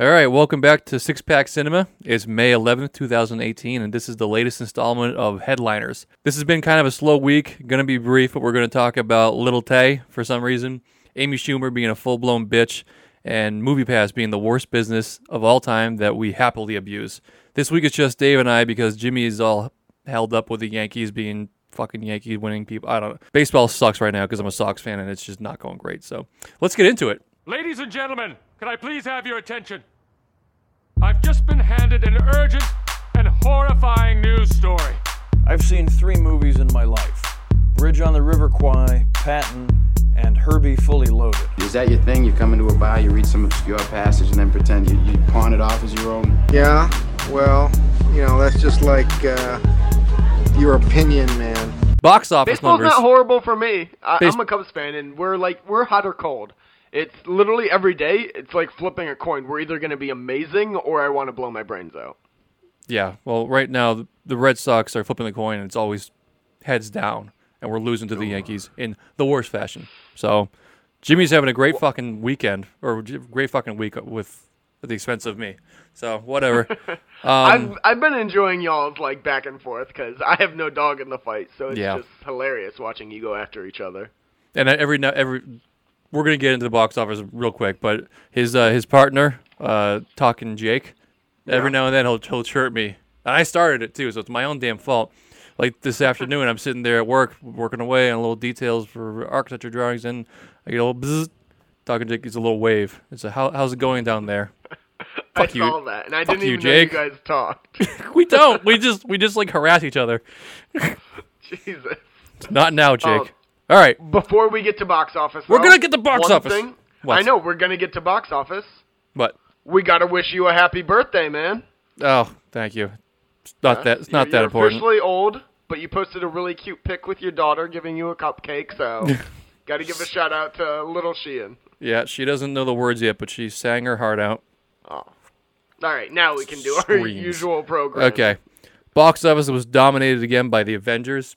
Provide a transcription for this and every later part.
All right, welcome back to Six Pack Cinema. It's May 11th, 2018, and this is the latest installment of Headliners. This has been kind of a slow week. To be brief, but we're to talk about Little Tay for some reason, Amy Schumer being a full blown bitch, and MoviePass being the worst business of all time that we happily abuse. This week it's just Dave and I because Jimmy is all held up with the Yankees being fucking Yankees winning people. I don't know. Baseball sucks right now because I'm a Sox fan and it's just not going great. So let's get into it. Ladies and gentlemen, can I please have your attention? I've just been handed an urgent and horrifying news story. I've seen three movies in my life Bridge on the River Kwai, Patton, and Herbie Fully Loaded. Is that your thing? You come into a bar, you read some obscure passage, and then pretend you, you pawn it off as your own? Yeah, well, you know, that's just like uh, your opinion, man. Box office Baseball's numbers. not horrible for me. I, Base- I'm a Cubs fan, and we're like we're hot or cold. It's literally every day. It's like flipping a coin. We're either going to be amazing or I want to blow my brains out. Yeah, well, right now the- Red Sox are flipping the coin, and it's always heads down, and we're losing to the Yankees in the worst fashion. So, Jimmy's having a great fucking weekend, or great fucking week with at the expense of me. So, whatever. I've Um, I've been enjoying y'all's like back and forth because I have no dog in the fight, so it's Yeah. just hilarious watching you go after each other. and every now every we're gonna get into the box office real quick, but his uh, his partner, uh, talking Jake, every now and then he'll he'll chirp me, and I started it too, so it's my own damn fault. Like this afternoon, I'm sitting there at work working away on little details for architecture drawings, and I get a little bzz, talking Jake gets a little wave. It's a how, how's it going down there? I Fuck you. saw that, and I Fuck didn't you, even Jake. know you guys talked. We don't. we just we just like harass each other. Jesus. Not now, Jake. Um, All right, Before we get to box office, We're though, gonna get to box one office. Thing, What? I know we're gonna get to box office. but We gotta wish you a happy birthday, man. oh, thank you. It's not that. It's not you're, that you're important. officially old, but you posted a really cute pic with your daughter giving you a cupcake, so got to give a shout out to little Sheehan. Yeah, she doesn't know the words yet, but she sang her heart out. Oh. All right, now we can do our Screams. usual program. Okay. Box office was dominated again by the Avengers.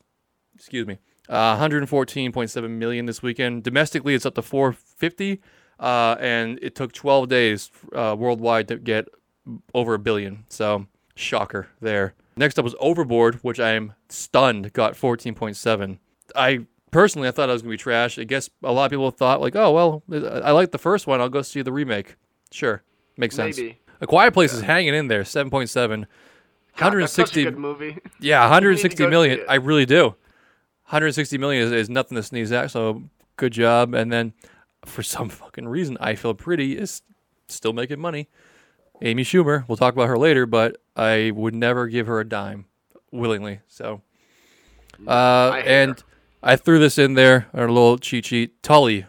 Excuse me. Uh, 114.7 million this weekend. Domestically, it's up to 450, uh, and it took 12 days uh, worldwide to get over a billion. So, shocker there. Next up was Overboard, which I am stunned got 14.7. I personally, I thought I was gonna be trash. I guess a lot of people thought like, oh well, I like the first one. I'll go see the remake. Sure, makes sense. Maybe. A Quiet Place is hanging in there, 7.7. God, that's such 160 a good movie. yeah, You need 160 to go million. I really do. 160 million is, is nothing to sneeze at. So good job. And then for some fucking reason, I feel pretty is still making money. Amy Schumer. We'll talk about her later, but I would never give her a dime willingly. So, uh, I and her. I threw this in there, our little cheat sheet. Tully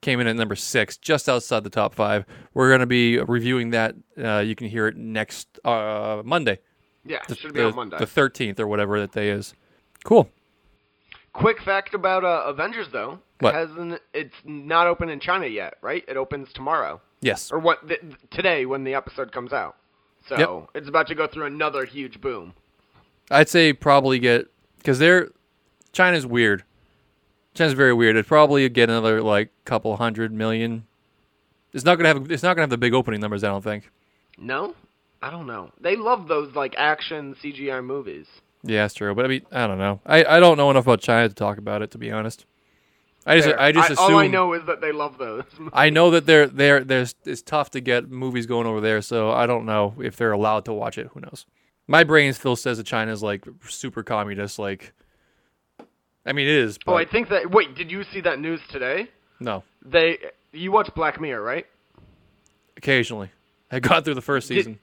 came in at number six, just outside the top five. We're going to be reviewing that. Uh, you can hear it next uh, Monday Yeah, the, should be the, on Monday. the 13th or whatever that day is. Cool. Quick fact about uh, Avengers, though. What? Hasn't it's not open in China yet, right? It opens tomorrow Yes. or what? Th- today when the episode comes out. So Yep. it's about to go through another huge boom. I'd say probably get because they're China's weird. China's very weird. It'd probably get another like couple hundred million. It's not gonna have. It's not gonna have the big opening numbers. I don't think. No, I don't know. They love those like action CGI movies. Yeah, that's true. But I mean, I don't know. I, I don't know enough about China to talk about it. To be honest, I just Fair. I just assume all I know is that they love those. I know that they're they're there's it's tough to get movies going over there, so I don't know if they're allowed to watch it. Who knows? My brain still says that China's like super communist. Like, I mean, it is. But oh, I think that. Wait, did you see that news today? no, They you watch Black Mirror, right? occasionally. I got through the first season. Did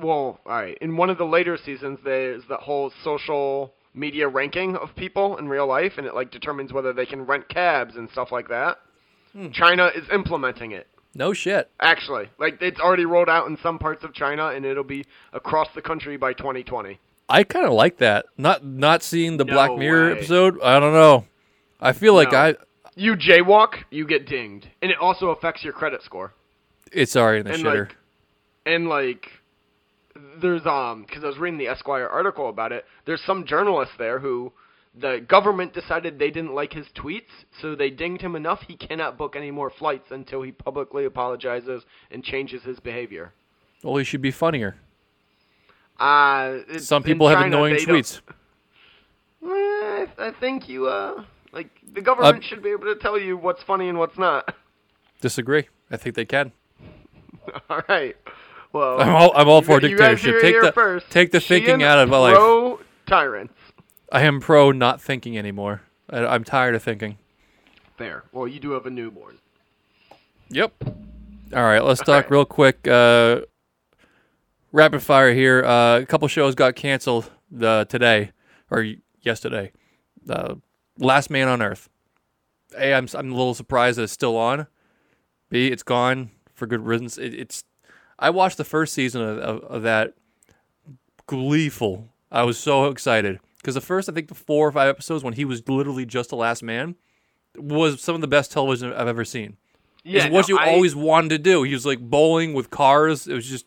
well, all right. In one of the later seasons, there's that whole social media ranking of people in real life, and it like determines whether they can rent cabs and stuff like that. Hmm. China is implementing it. no shit. Actually, like it's already rolled out in some parts of China, and it'll be across the country by 2020. I kind of like that. Not not seeing the No Black Mirror way. episode. I don't know. I feel like I You jaywalk, you get dinged, and it also affects your credit score. it's already in the and shitter. like, and like, there's um, because I was reading the Esquire article about it. There's some journalist there who the government decided they didn't like his tweets, so they dinged him enough he cannot book any more flights until he publicly apologizes and changes his behavior. Well, he should be funnier. Uh, it's- Some people have annoying tweets. Eh, I, I think you uh like the government Uh, should be able to tell you what's funny and what's not. Disagree. I think they can. all right. I'm all, I'm all for you dictatorship. Take the first. take the thinking out of my life. Pro tyrants. I am pro not thinking anymore. I, I'm tired of thinking. There. Well, you do have a newborn. Yep. All right, let's talk right. real quick. Uh, rapid fire here. Uh, a couple shows got canceled uh, today or yesterday. Uh, Last Man on Earth. A, I'm I'm a little surprised that it's still on. B, it's gone for good reasons. It, it's. I watched the first season of, of, of that. Gleeful. I was so excited because the first, I think, the four or five episodes when he was literally just the last man was some of the best television I've ever seen Yeah, is what no, you I- always wanted to do. He was like bowling with cars. It was just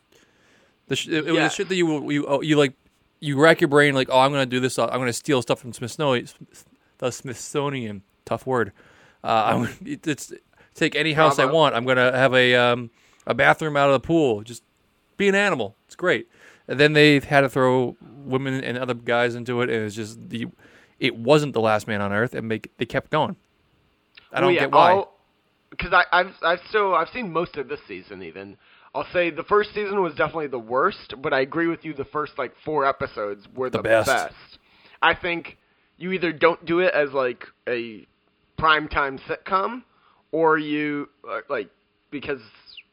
the sh- it, it was the shit that you you oh, you like you rack your brain like oh I'm gonna do this. I'm gonna steal stuff from Smithsonian. The Smithsonian, tough word. Uh, I'm it's take any house I want. I'm gonna have a um, a bathroom out of the pool. Just be an animal. It's great. And then they had to throw women and other guys into it, and it's just the it wasn't the last man on earth, and make they kept going. I don't Well, yeah, get why. Because I, I've I've still I've seen most of this season. Even I'll say the first season was definitely the worst, but I agree with you. The first like four episodes were the, best. best. I think you either don't do it as like a primetime sitcom, or you uh, like because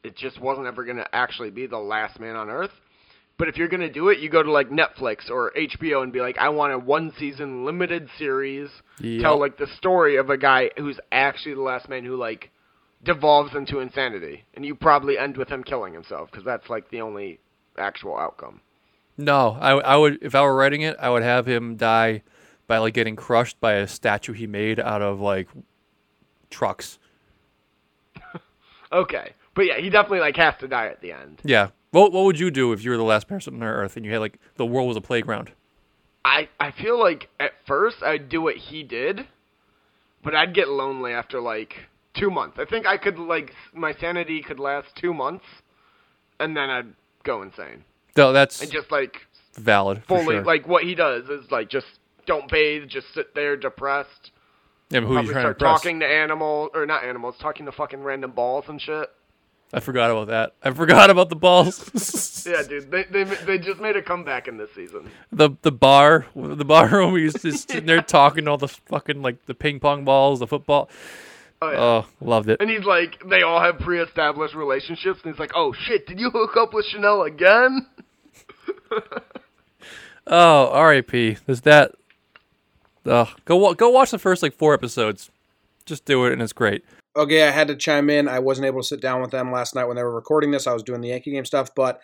it just wasn't ever gonna actually be the last man on earth. But if you're gonna do it, you go to like Netflix or HBO and be like, I want a one season limited series. Yep. Tell like the story of a guy who's actually the last man who like devolves into insanity, and you probably end with him killing himself because that's like the only actual outcome. No, I, I would if I were writing it, I would have him die by like getting crushed by a statue he made out of like trucks. Okay, but yeah, he definitely like has to die at the end. Yeah. What what would you do if you were the last person on Earth and you had like the world was a playground? I I feel like at first I'd do what he did, but I'd get lonely after like two months. I think I could like my sanity could last two months, and then I'd go insane No, that's and just like valid. fully sure. like what he does is like just don't bathe, just sit there depressed. yeah, who are you trying start to impress? talking to animals or not animals, talking to fucking random balls and shit. I forgot about that. I forgot about the balls. Yeah, dude, they they they just made a comeback in this season. the the bar the bar room he's just sitting there talking all the fucking like the ping pong balls, the football. Oh yeah. Oh, loved it. and he's like, they all have pre-established relationships, and he's like, "Oh shit, did you hook up with Chanel again?" Oh, R.I.P. There's that. Ugh. Go go watch the first like four episodes. Just do it, and it's great. Okay, I had to chime in. I wasn't able to sit down with them last night when they were recording this. I was doing the Yankee game stuff, but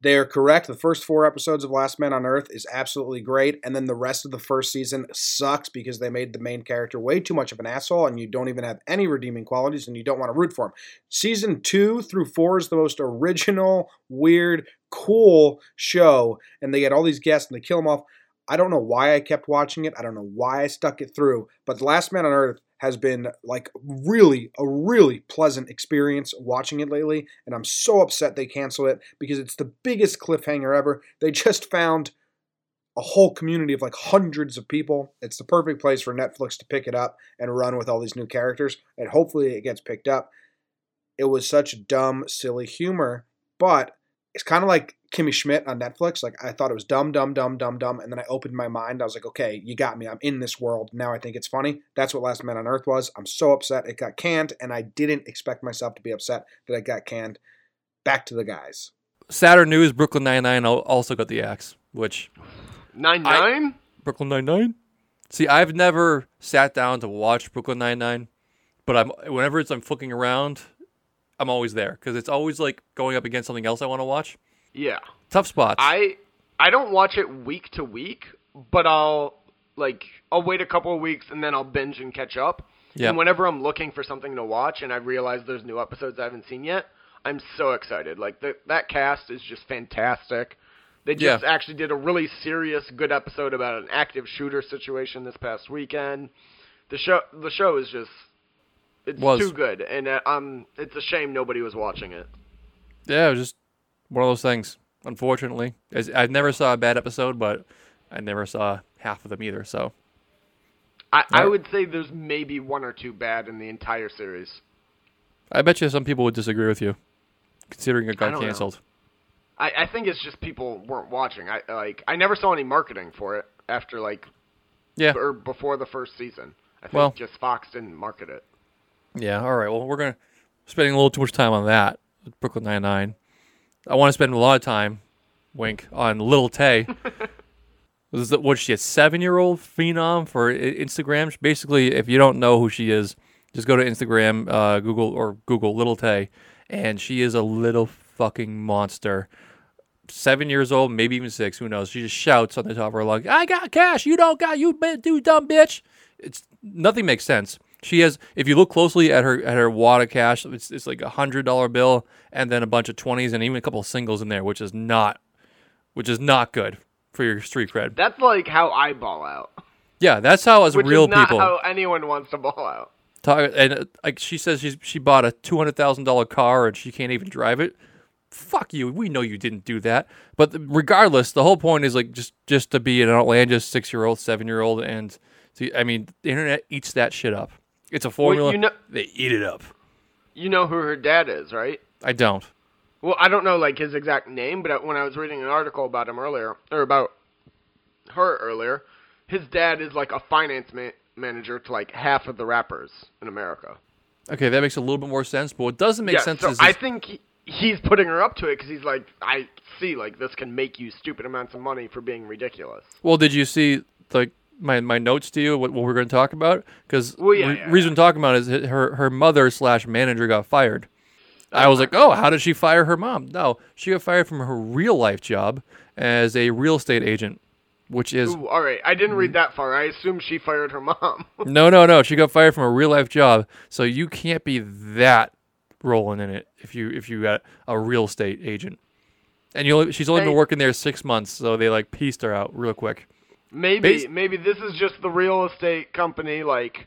they are correct. The first four episodes of Last Man on Earth is absolutely great, and then the rest of the first season sucks because they made the main character way too much of an asshole, and you don't even have any redeeming qualities, and you don't want to root for him. Season two through four is the most original, weird, cool show, and they get all these guests and they kill them off. I don't know why I kept watching it. I don't know why I stuck it through, but Last Man on Earth has been like really a really pleasant experience watching it lately, and I'm so upset they canceled it because it's the biggest cliffhanger ever. They just found a whole community of like hundreds of people. It's the perfect place for Netflix to pick it up and run with all these new characters, and hopefully it gets picked up. It was such dumb, silly humor, but it's kind of like Kimmy Schmidt on Netflix. Like I thought it was dumb, dumb, dumb, dumb, dumb, and then I opened my mind. I was like, okay, you got me. I'm in this world now. I think it's funny. That's what Last Man on Earth was. I'm so upset it got canned, and I didn't expect myself to be upset that it got canned. Back to the guys. Saturn News, Brooklyn Nine Nine also got the axe. Which Nine nine. Brooklyn Nine Nine? See, I've never sat down to watch Brooklyn Nine Nine, but I'm whenever it's I'm flicking around, I'm always there because it's always like going up against something else I want to watch. Yeah. Tough spots. I I don't watch it week to week, but I'll like I'll wait a couple of weeks and then I'll binge and catch up. Yeah. And whenever I'm looking for something to watch and I realize there's new episodes I haven't seen yet, I'm so excited. Like the, that cast is just fantastic. They just Yeah. actually did a really serious, good episode about an active shooter situation this past weekend. The show, the show is just, it's Was. too good, and uh, um, it's a shame nobody was watching it. Yeah, it was just one of those things. Unfortunately, As- I never saw a bad episode, but I never saw half of them either. So I, I would say there's maybe one or two bad in the entire series. I bet you some people would disagree with you, considering it got know. canceled. I, I think it's just people weren't watching. I like I never saw any marketing for it after like Yeah, or before the first season. I think Well- just Fox didn't market it. Yeah. All right. Well, we're gonna spending a little too much time on that. Brooklyn Nine Nine. I want to spend a lot of time, wink, on Little Tay. Was it, what she a seven year old phenom for Instagram? Basically, if you don't know who she is, just go to Instagram, uh, Google or Google Little Tay, and she is a little fucking monster. Seven years old, maybe even six. Who knows? She just shouts on the top of her lungs, "I got cash. You don't got. You do dumb bitch." It's nothing makes sense. She has, if you look closely at her at her wad of cash, it's, it's like a hundred dollar bill and then a bunch of twenties and even a couple of singles in there, which is not, which is not good for your street cred. That's like how I ball out, Yeah, that's how as which real is not people how anyone wants to ball out. talk. And uh, like she says, she's she bought a two hundred thousand dollar car and she can't even drive it. Fuck you. We know you didn't do that. But the, regardless, the whole point is like just just to be an outlandish six year old, seven year old, and see, I mean, the internet eats that shit up. It's a formula. you know- they eat it up. You know who her dad is, right? I don't. Well, I don't know like his exact name, but when I was reading an article about him earlier, or about her earlier, his dad is like a finance ma- manager to like half of the rappers in America. Okay, that makes a little bit more sense. But what doesn't make yeah, sense so is I think he, he's putting her up to it because he's like, I see, like this can make you stupid amounts of money for being ridiculous. Well, did you see like my, my notes to you what, what we're going to talk about? Because Well, yeah, re- yeah, reason I'm talking about is her her mother slash manager got fired. I was like, oh, how did she fire her mom? No, she got fired from her real life job as a real estate agent, which is Ooh, all right, I didn't read mm. that far. I assume she fired her mom. no, no, no. She got fired from a real life job, so you can't be that rolling in it if you if you got a real estate agent. And you only, she's only been working there six months, so they like pieced her out real quick. Maybe, maybe this is just the real estate company like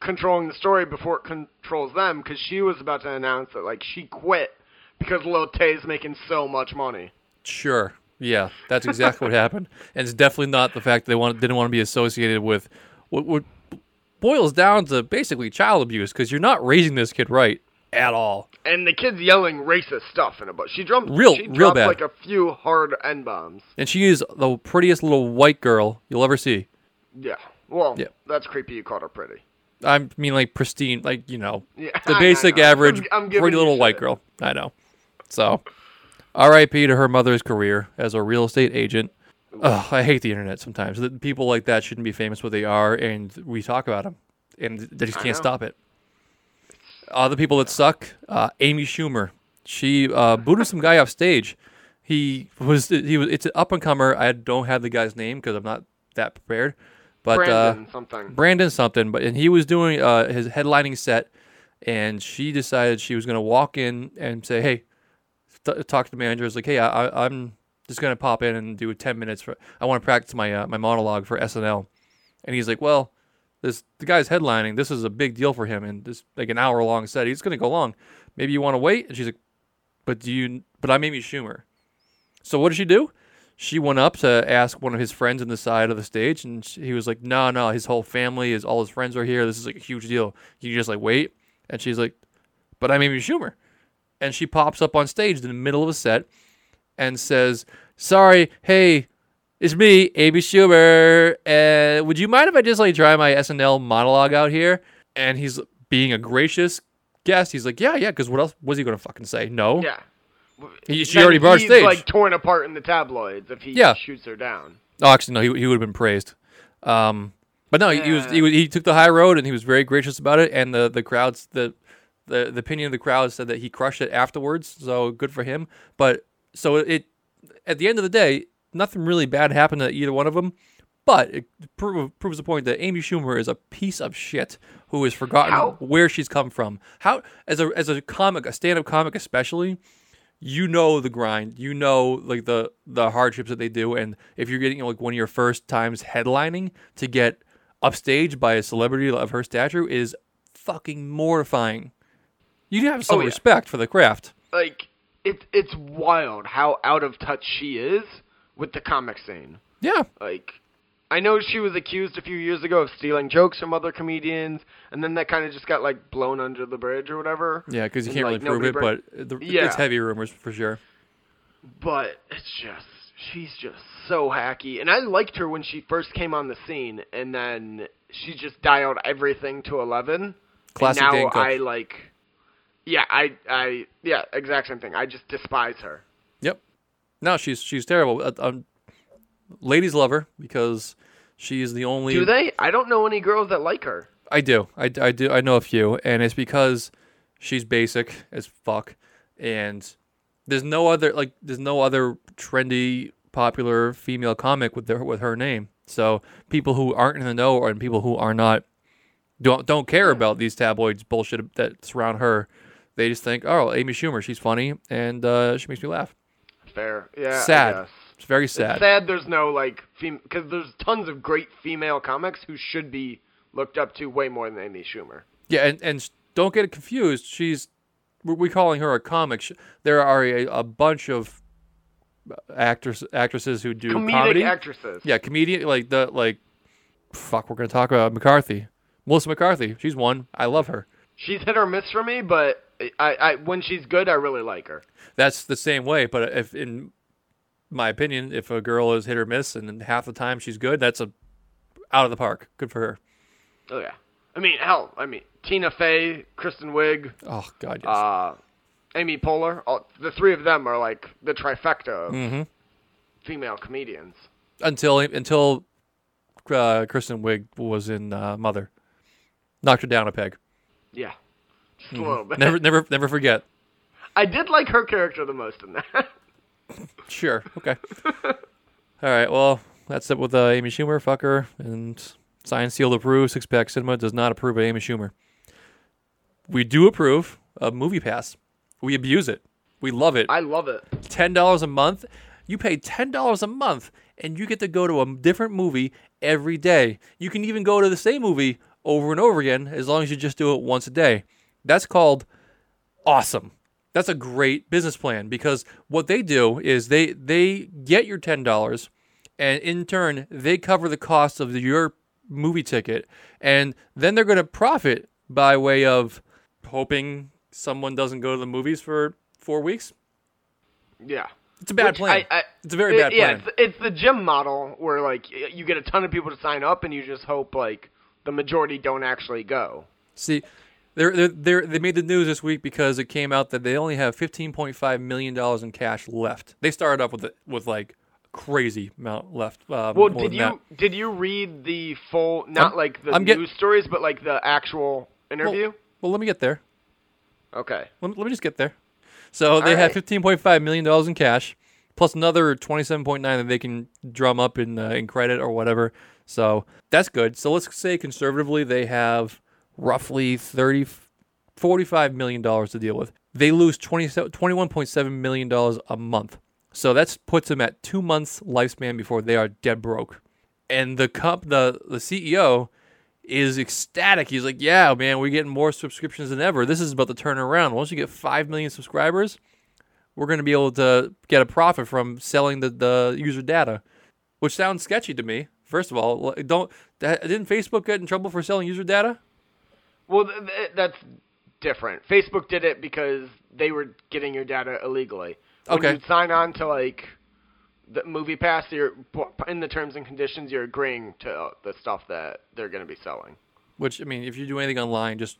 controlling the story before it controls them because she was about to announce that like she quit because Lil Tay's making so much money. Sure. Yeah, that's exactly what happened, and it's definitely not the fact that they want, didn't want to be associated with what, what boils down to basically child abuse because you're not raising this kid right at all. And the kid's yelling racist stuff in a but she dropped Real- she real bad. like a few hard n bombs. And she is the prettiest little white girl you'll ever see. Yeah. Well, Yeah. that's creepy. You called her pretty. I mean, like pristine, like you know, Yeah, the basic average I'm- I'm pretty little white shit. girl. I know. So, R.I.P. to her mother's career as a real estate agent. Ugh, I hate the internet sometimes. People like that shouldn't be famous what they are, and we talk about them, and they just can't stop it. Other people that suck, uh, Amy Schumer. She uh, booted some guy off stage. He was he was it's an up and comer. I don't have the guy's name because I'm not that prepared. But Brandon uh, something. Brandon something, but and he was doing uh, his headlining set, and she decided she was going to walk in and say, "Hey, t- talk to the manager." It's like, "Hey, I, I'm just going to pop in and do ten minutes for. I want to practice my uh, my monologue for SNL," and he's like, "Well, this the guy's headlining. This is a big deal for him, and this like an hour long set. He's going to go long. Maybe you want to wait?" And she's like, "But do you? But I'm Amy Schumer." So what did she do? She went up to ask one of his friends in the side of the stage, and sh- he was like, "No, no, his whole family is all his friends are here. This is like a huge deal. You just like wait." And she's like, "But I'm Amy Schumer," and she pops up on stage in the middle of a set and says, "Sorry, hey, it's me, Amy Schumer. Uh, would you mind if I just like try my SNL monologue out here?" And he's being a gracious guest. He's like, "Yeah, yeah," because what else was he gonna fucking say? No. Yeah. He, she Then already brought stage. like torn apart in the tabloids if he Yeah. shoots her down. Oh, actually, no. He, he would have been praised. Um, but no, he, he was he, was- he took the high road and he was very gracious about it. And the the crowds the the the opinion of the crowd said that he crushed it afterwards. So good for him. But so it at the end of the day, nothing really bad happened to either one of them. But it prove, proves the point that Amy Schumer is a piece of shit who has forgotten where she's come from. How as a as a comic, a stand up comic especially, you know the grind, you know like the the hardships that they do, and if you're getting like one of your first times headlining to get upstaged by a celebrity of her stature is fucking mortifying. You have some Oh, yeah. respect for the craft. Like it's it's wild how out of touch she is with the comic scene. Yeah, Like I know she was accused a few years ago of stealing jokes from other comedians, and then that kind of just got like blown under the bridge or whatever. yeah, because you And, can't like, really prove it, but the, Yeah. it's heavy rumors for sure. but it's just she's just so hacky and i liked her when she first came on the scene and then she just dialed everything to 11 Classic and now i like yeah i i yeah exact same thing i just despise her Yep. No, she's she's terrible. Uh, um, ladies love her because she's the only. do they i don't know any girls that like her I do. I, I do. I know a few, and it's because she's basic as fuck, and there's no other like there's no other trendy popular female comic with their with her name. So people who aren't in the know and people who are not don't don't care about these tabloids bullshit that surround her. They just think, oh, Amy Schumer, she's funny and uh, she makes me laugh. Fair yeah sad. It's very It's sad. sad there's no like because there's tons of great female comics who should be looked up to way more than amy schumer Yeah, and, and don't get it confused. She's we're calling her a comic. There are a, a bunch of actors actresses who do comedic comedy. actresses Yeah, comedian like the like. Fuck, we're gonna talk about McCarthy. Melissa McCarthy. She's one. I love her. She's hit or miss for me, but I, I when she's good, I really like her. That's the same way. But if in my opinion, if a girl is hit or miss and half the time she's good, that's a out of the park. Good for her. Oh yeah. I mean, hell, I mean Tina Fey, Kristen Wiig, Oh God, yes. uh, Amy Poehler. All, the three of them are like the trifecta of Mm-hmm. female comedians. until until uh, Kristen Wiig was in uh, Mother, knocked her down a peg. Yeah, Mm-hmm. Never, never, never forget. I did like her character the most in that. Sure. Okay. All right. Well, that's it with uh, Amy Schumer. Fuck her. And sign, sealed, approved. Six Pack Cinema does not approve of Amy Schumer. We do approve of Movie Pass. We abuse it. We love it. I love it. ten dollars a month. You pay ten dollars a month, and you get to go to a different movie every day. You can even go to the same movie over and over again as long as you just do it once a day. That's called awesome. That's a great business plan because what they do is they they get your ten dollars, and in turn they cover the cost of your movie ticket, and then they're going to profit by way of hoping someone doesn't go to the movies for four weeks. Yeah. It's a bad Which plan. I- I- it's a very bad It- yeah, it's, it's the gym model where like you get a ton of people to sign up, and you just hope like the majority don't actually go. See, they're, they're, they're, they made the news this week because it came out that they only have $15.5 million in cash left. They started off with it with like crazy amount left. Uh, Well, did you that. did you read the full, not I'm- like the I'm news get- stories, but like the actual interview? Well, let me get there. Okay. Let me, let me just get there. So they All have right. $15.5 million in cash, plus another 27.9 that they can drum up in, uh, in credit or whatever. So that's good. So let's say conservatively they have roughly 30, 45 million dollars to deal with. They lose 20, 21.7 million dollars a month. So that puts them at two months lifespan before they are dead broke. And the comp, the the CEO is ecstatic. He's like, "Yeah, man, we're getting more subscriptions than ever. This is about to turn around. Once you get five million subscribers, we're going to be able to get a profit from selling the, the user data." Which sounds sketchy to me. First of all, don't didn't Facebook get in trouble for selling user data? Well, th- th- that's different. Facebook did it because they were getting your data illegally. When Okay. you sign on to like the Movie Pass, you're in the terms and conditions. You're agreeing to the stuff that they're going to be selling. Which I mean, if you do anything online, just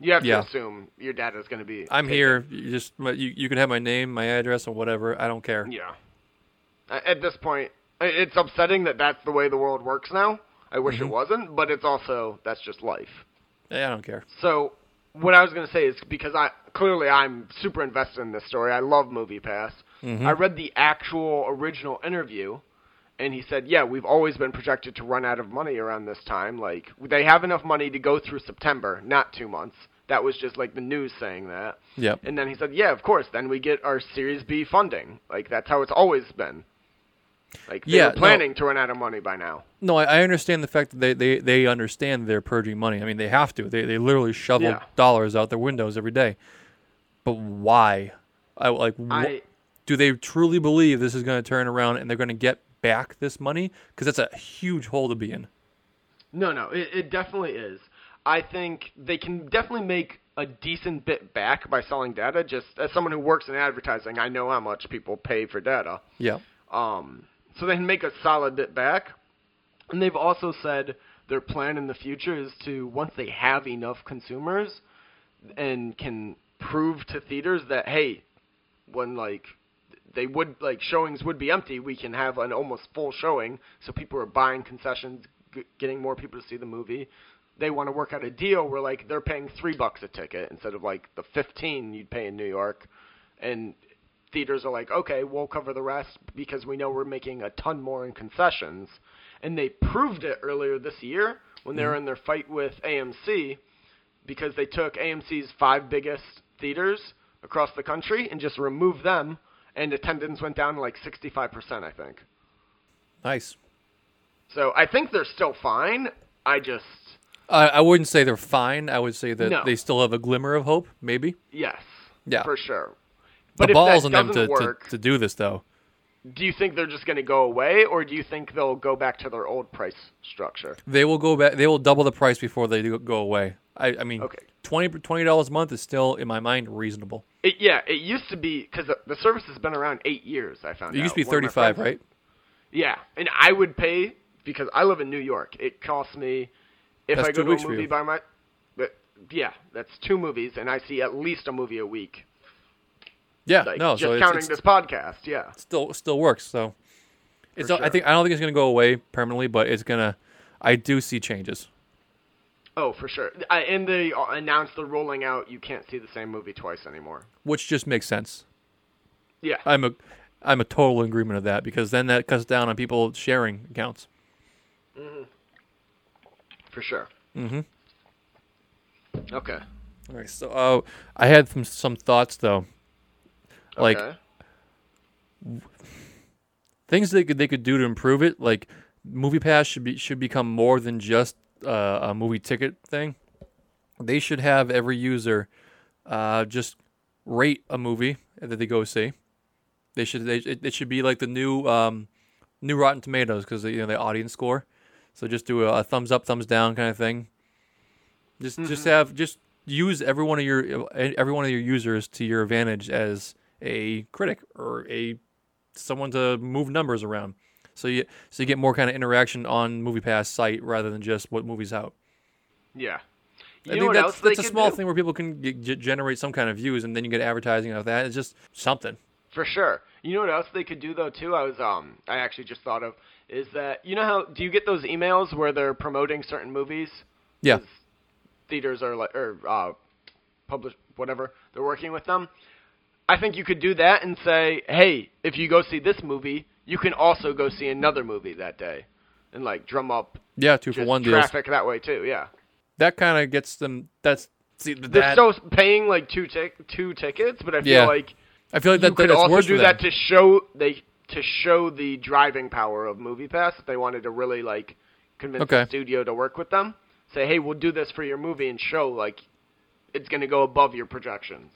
You have Yeah. to assume your data is going to be. I'm taken. here. You just you, you can have my name, my address, and whatever. I don't care. Yeah. At this point, it's upsetting that that's the way the world works now. I wish Mm-hmm. it wasn't, but it's also that's just life. Yeah, I don't care. So, what I was going to say is because I clearly I'm super invested in this story. I love Movie Pass. Mm-hmm. I read the actual original interview, and he said, "Yeah, we've always been projected to run out of money around this time. Like they have enough money to go through September, not two months. that was just like the news saying that. Yep. And then he said, "Yeah, of course. Then we get our Series B funding. Like that's how it's always been. Like they Yeah, were no. planning to run out of money by now. No, I, I understand the fact that they, they, they understand they're purging money. I mean, they have to. They, they literally shovel Yeah. dollars out their windows every day. But why? I like. wh- I do they truly believe this is going to turn around and they're going to get back this money? Because that's a huge hole to be in. no, no, it, it definitely is. I think they can definitely make a decent bit back by selling data. Just as someone who works in advertising, I know how much people pay for data. Yeah. Um, so they can make a solid bit back. And they've also said their plan in the future is to once they have enough consumers and can prove to theaters that hey, when like they would like showings would be empty, we can have an almost full showing, so people are buying concessions, g- getting more people to see the movie. They want to work out a deal where like they're paying three bucks a ticket instead of like the fifteen you'd pay in New York, and theaters are like, okay, we'll cover the rest because we know we're making a ton more in concessions. And they proved it earlier this year when they were mm-hmm. in their fight with AMC because they took AMC's five biggest theaters across the country and just removed them, and attendance went down to like 65%, I think. Nice. So I think they're still fine. I just, I, I wouldn't say they're fine. I would say that No. they still have a glimmer of hope, maybe. yes, Yeah. for sure. The But if balls on them to, to, work, to do this, though. do you think they're just going to go away, or do you think they'll go back to their old price structure? They will go back. They will double the price before they go away. I, I mean, Okay. 20 dollars a month is still, in my mind, reasonable. It, yeah, it used to be because the, the service has been around eight years. I found It used to be my 35, right? Yeah, and I would pay because I live in New York. It costs me if That's I go to a movie by my, but yeah, that's two movies, and I see at least a movie a week. Yeah, Like no, just so it's, counting it's this podcast. Yeah, still still works. So it's. For I think I don't think it's gonna go away permanently, but it's gonna. I do see changes. oh for sure. I, and they announced they're rolling out. You can't see the same movie twice anymore. which just makes sense. Yeah, I'm a I'm a total agreement of that because then that cuts down on people sharing accounts. Mm-hmm. for sure. Mm-hmm. Okay. All right, so uh, I had some some thoughts though, like okay. things they could they could do to improve it. Like Movie Pass should be should become more than just uh, a movie ticket thing. They should have every user uh, just rate a movie that they go see. They should they it, it should be like the new um, new Rotten Tomatoes because you know the audience score. So just do a, a thumbs up, thumbs down kind of thing. Just just have just use every one of your every one of your users to your advantage as a critic or a someone to move numbers around. So you so you get more kind of interaction on MoviePass site rather than just what movie's out. Yeah. You I think that's that's a small do? thing where people can g- generate some kind of views and then you get advertising out of that. It's just something. For sure. You know what else they could do though too? I was um I actually just thought of is that you know how do you get those emails where they're promoting certain movies? Yeah. Theaters are like or uh publish whatever they're working with them. I think you could do that and say, hey, if you go see this movie, you can also go see another movie that day, and like drum up Yeah, two for one deals. traffic that way too. Yeah. That kind of gets them. That's see They're still paying like two tic- two tickets, but I feel Yeah. like I feel like you that, could that's also do that to show they to show the driving power of MoviePass if they wanted to really like convince Okay. the studio to work with them. Say, hey, we'll do this for your movie and show like it's gonna go above your projections.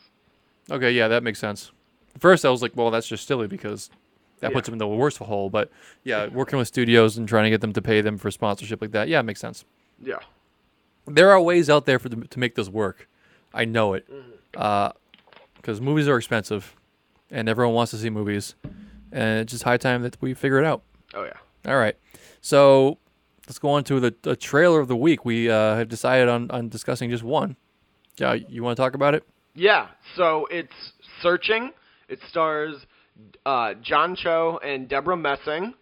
Okay, yeah, that makes sense. At first, I was like, well, that's just silly because that Yeah. puts them in the worst hole. But yeah, working with studios and trying to get them to pay them for sponsorship like that, yeah, it makes sense. Yeah. There are ways out there for to make this work. I know it, Mm-hmm. because movies are expensive, and everyone wants to see movies, and it's just high time that we figure it out. Oh yeah. All right, so let's go on to the, the trailer of the week. We uh, have decided on, on discussing just one. Yeah, you want to talk about it? Yeah. So it's searching. It stars uh, John Cho and Debra Messing,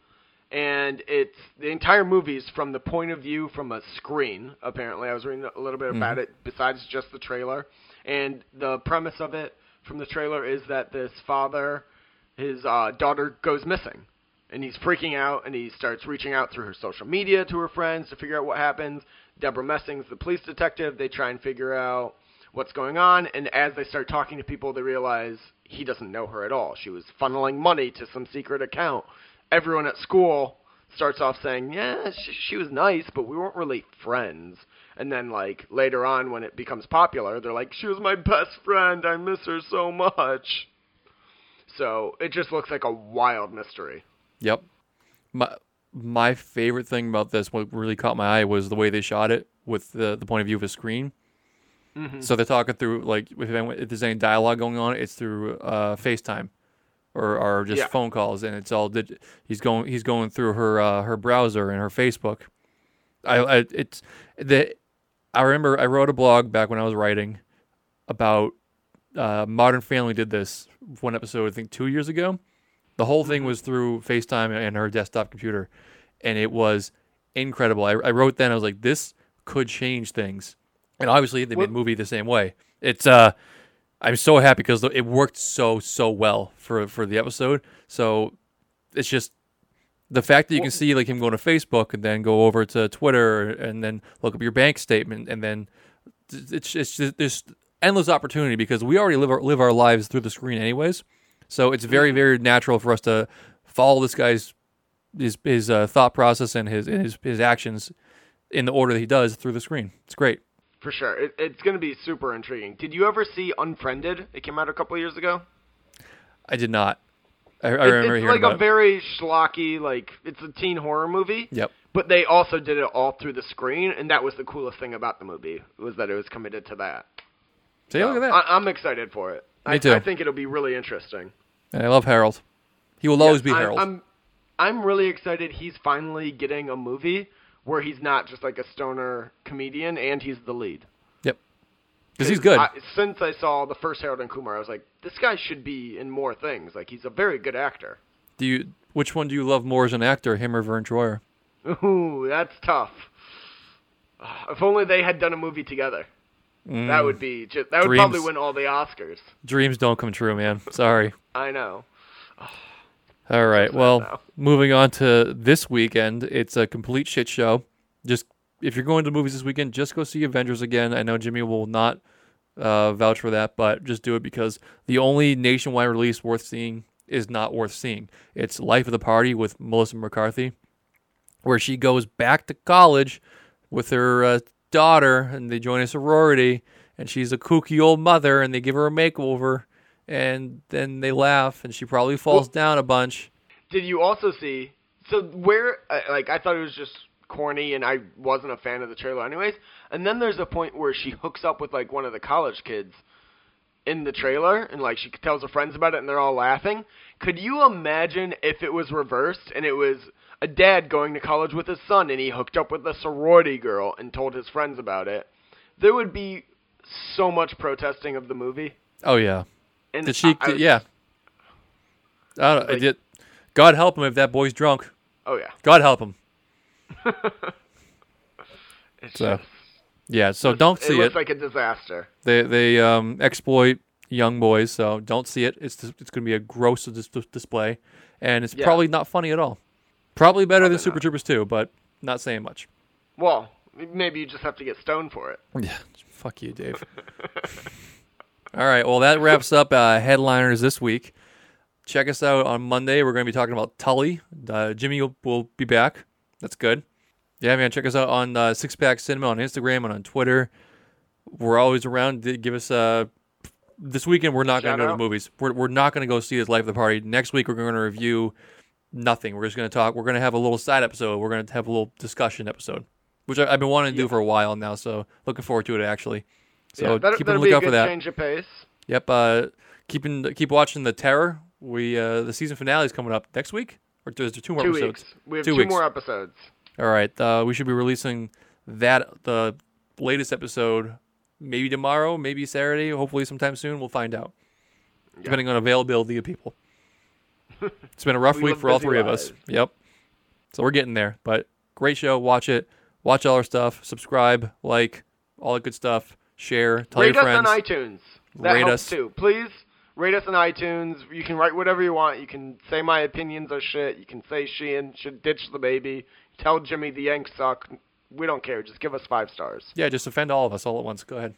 and it's the entire movie is from the point of view from a screen. Apparently, I was reading a little bit about it. Besides just the trailer, and the premise of it from the trailer is that this father, his uh, daughter goes missing, and he's freaking out, and he starts reaching out through her social media to her friends to figure out what happens. Debra Messing's the police detective. They try and figure out what's going on. And as they start talking to people, they realize he doesn't know her at all. She was funneling money to some secret account. Everyone at school starts off saying, "Yeah, she, she was nice, but we weren't really friends." And then, like later on, when it becomes popular, they're like, "She was my best friend. I miss her so much." So it just looks like a wild mystery. Yep. My my favorite thing about this, what really caught my eye, was the way they shot it with the the point of view of a screen. So they're talking through like if, if there's any dialogue going on, it's through uh, FaceTime or or just Yeah. phone calls, and it's all dig- he's going he's going through her uh, her browser and her Facebook. I, I it's the I remember I wrote a blog back when I was writing about uh, Modern Family did this one episode I think two years ago. The whole thing was through FaceTime and her desktop computer, and it was incredible. I, I wrote then I was like, this could change things, and obviously they made a movie the same way. It's uh, I'm so happy because it worked so so well for for the episode. So it's just the fact that you can see like him going to Facebook and then go over to Twitter and then look up your bank statement and then it's it's just, there's endless opportunity because we already live our, live our lives through the screen anyways. So it's very very natural for us to follow this guy's his his uh, thought process and his his his actions in the order that he does through the screen. It's great. For sure. It, it's going to be super intriguing. Did you ever see Unfriended? It came out a couple years ago. I did not. I, I It- remember it's hearing like a it. very schlocky, like it's a teen horror movie. Yep. But they also did it all through the screen, and that was the coolest thing about the movie was that it was committed to that. See, look at that. I, I'm excited for it. Me I, too. I think it'll be really interesting. and I love Harold. He will always be I'm- Harold. I'm, I'm really excited. He's finally getting a movie where he's not just like a stoner comedian, and he's the lead. yep. Because he's good. I, since I saw the first Harold and Kumar, I was like, this guy should be in more things. Like he's a very good actor. do you? Which one do you love more as an actor, him or Vern Troyer? Ooh, that's tough. If only they had done a movie together. Mm. That would be just, that would probably win all the Oscars. Dreams don't come true, man. Sorry. I know. Oh. All right. Well, moving on to this weekend, it's a complete shit show. Just if you're going to movies this weekend, just go see Avengers again. I know Jimmy will not uh, vouch for that, but just do it because the only nationwide release worth seeing is not worth seeing. It's Life of the Party with Melissa McCarthy, where she goes back to college with her uh, daughter, and they join a sorority, and she's a kooky old mother, and they give her a makeover. And then they laugh, and she probably falls Well- down a bunch. Did you also see? So where, uh, like, I thought it was just corny, and I wasn't a fan of the trailer, anyways. And then there's a point where she hooks up with like one of the college kids in the trailer, and like she tells her friends about it, and they're all laughing. Could you imagine if it was reversed and it was a dad going to college with his son, and he hooked up with a sorority girl and told his friends about it? There would be so much protesting of the movie. Oh yeah. And Did she? I- I yeah. I don't, Like- did. God help him if that boy's drunk. Oh yeah. God help him. It's So, just- yeah. So don't see it looks it. Looks like a disaster. They they um, exploit young boys, so don't see it. It's it's going to be a gross dis- dis- display, and it's Yeah. probably not funny at all. Probably better than Super not. Troopers 2, but not saying much. Well, maybe you just have to get stoned for it. Yeah, fuck you, Dave. All right, well that wraps up uh, headliners this week. Check us out on Monday. We're going to be talking about Tully. Uh, Jimmy will, will be back. That's good. Yeah, man. Check us out on uh, Six Pack Cinema on Instagram and on Twitter. We're always around. Give us uh, this weekend. We're not going to go to movies. We're, we're not going to go see this Life of the Party. Next week we're going to review nothing. We're just going to talk. We're going to have a little side episode. We're going to have a little discussion episode, which I, I've been wanting to do for a while now. So looking forward to it actually. So yeah, that, keep on that'll be a lookout good for that. change of pace. Yep. Uh, keeping keep watching the Terror. We uh, the season finale is coming up next week, or is there two more Two episodes? weeks. We have Two two, weeks. more episodes. All right. Uh, we should be releasing that the latest episode maybe tomorrow, maybe Saturday, hopefully sometime soon. We'll find out, depending on availability of people. it's been a rough We week for all three of us. Yep. So we're getting there, but great show. Watch it. Watch all our stuff. Subscribe, like, all that good stuff. Share. Tell rate your us on iTunes. That Rate helps us. too. Please rate us on iTunes. You can write whatever you want. You can say my opinions are shit. You can say Sheehan should ditch the baby. Tell Jimmy the Yanks suck. We don't care. Just give us five stars. Yeah, just offend all of us all at once. Go ahead.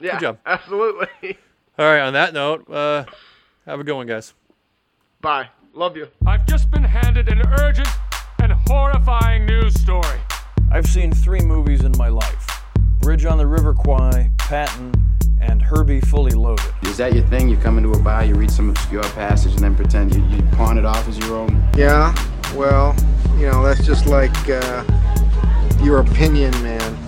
Yeah, Good job. absolutely. All right. On that note, uh, have a good one, guys. Bye. Love you. I've just been handed an urgent and horrifying news story. I've seen three movies in my life Bridge on the River Kwai, Patton, and Herbie Fully Loaded. Is that your thing? You come into a bar, you read some obscure passage, and then pretend you, you pawn it off as your own? Yeah, well, you know, that's just like uh, your opinion, man.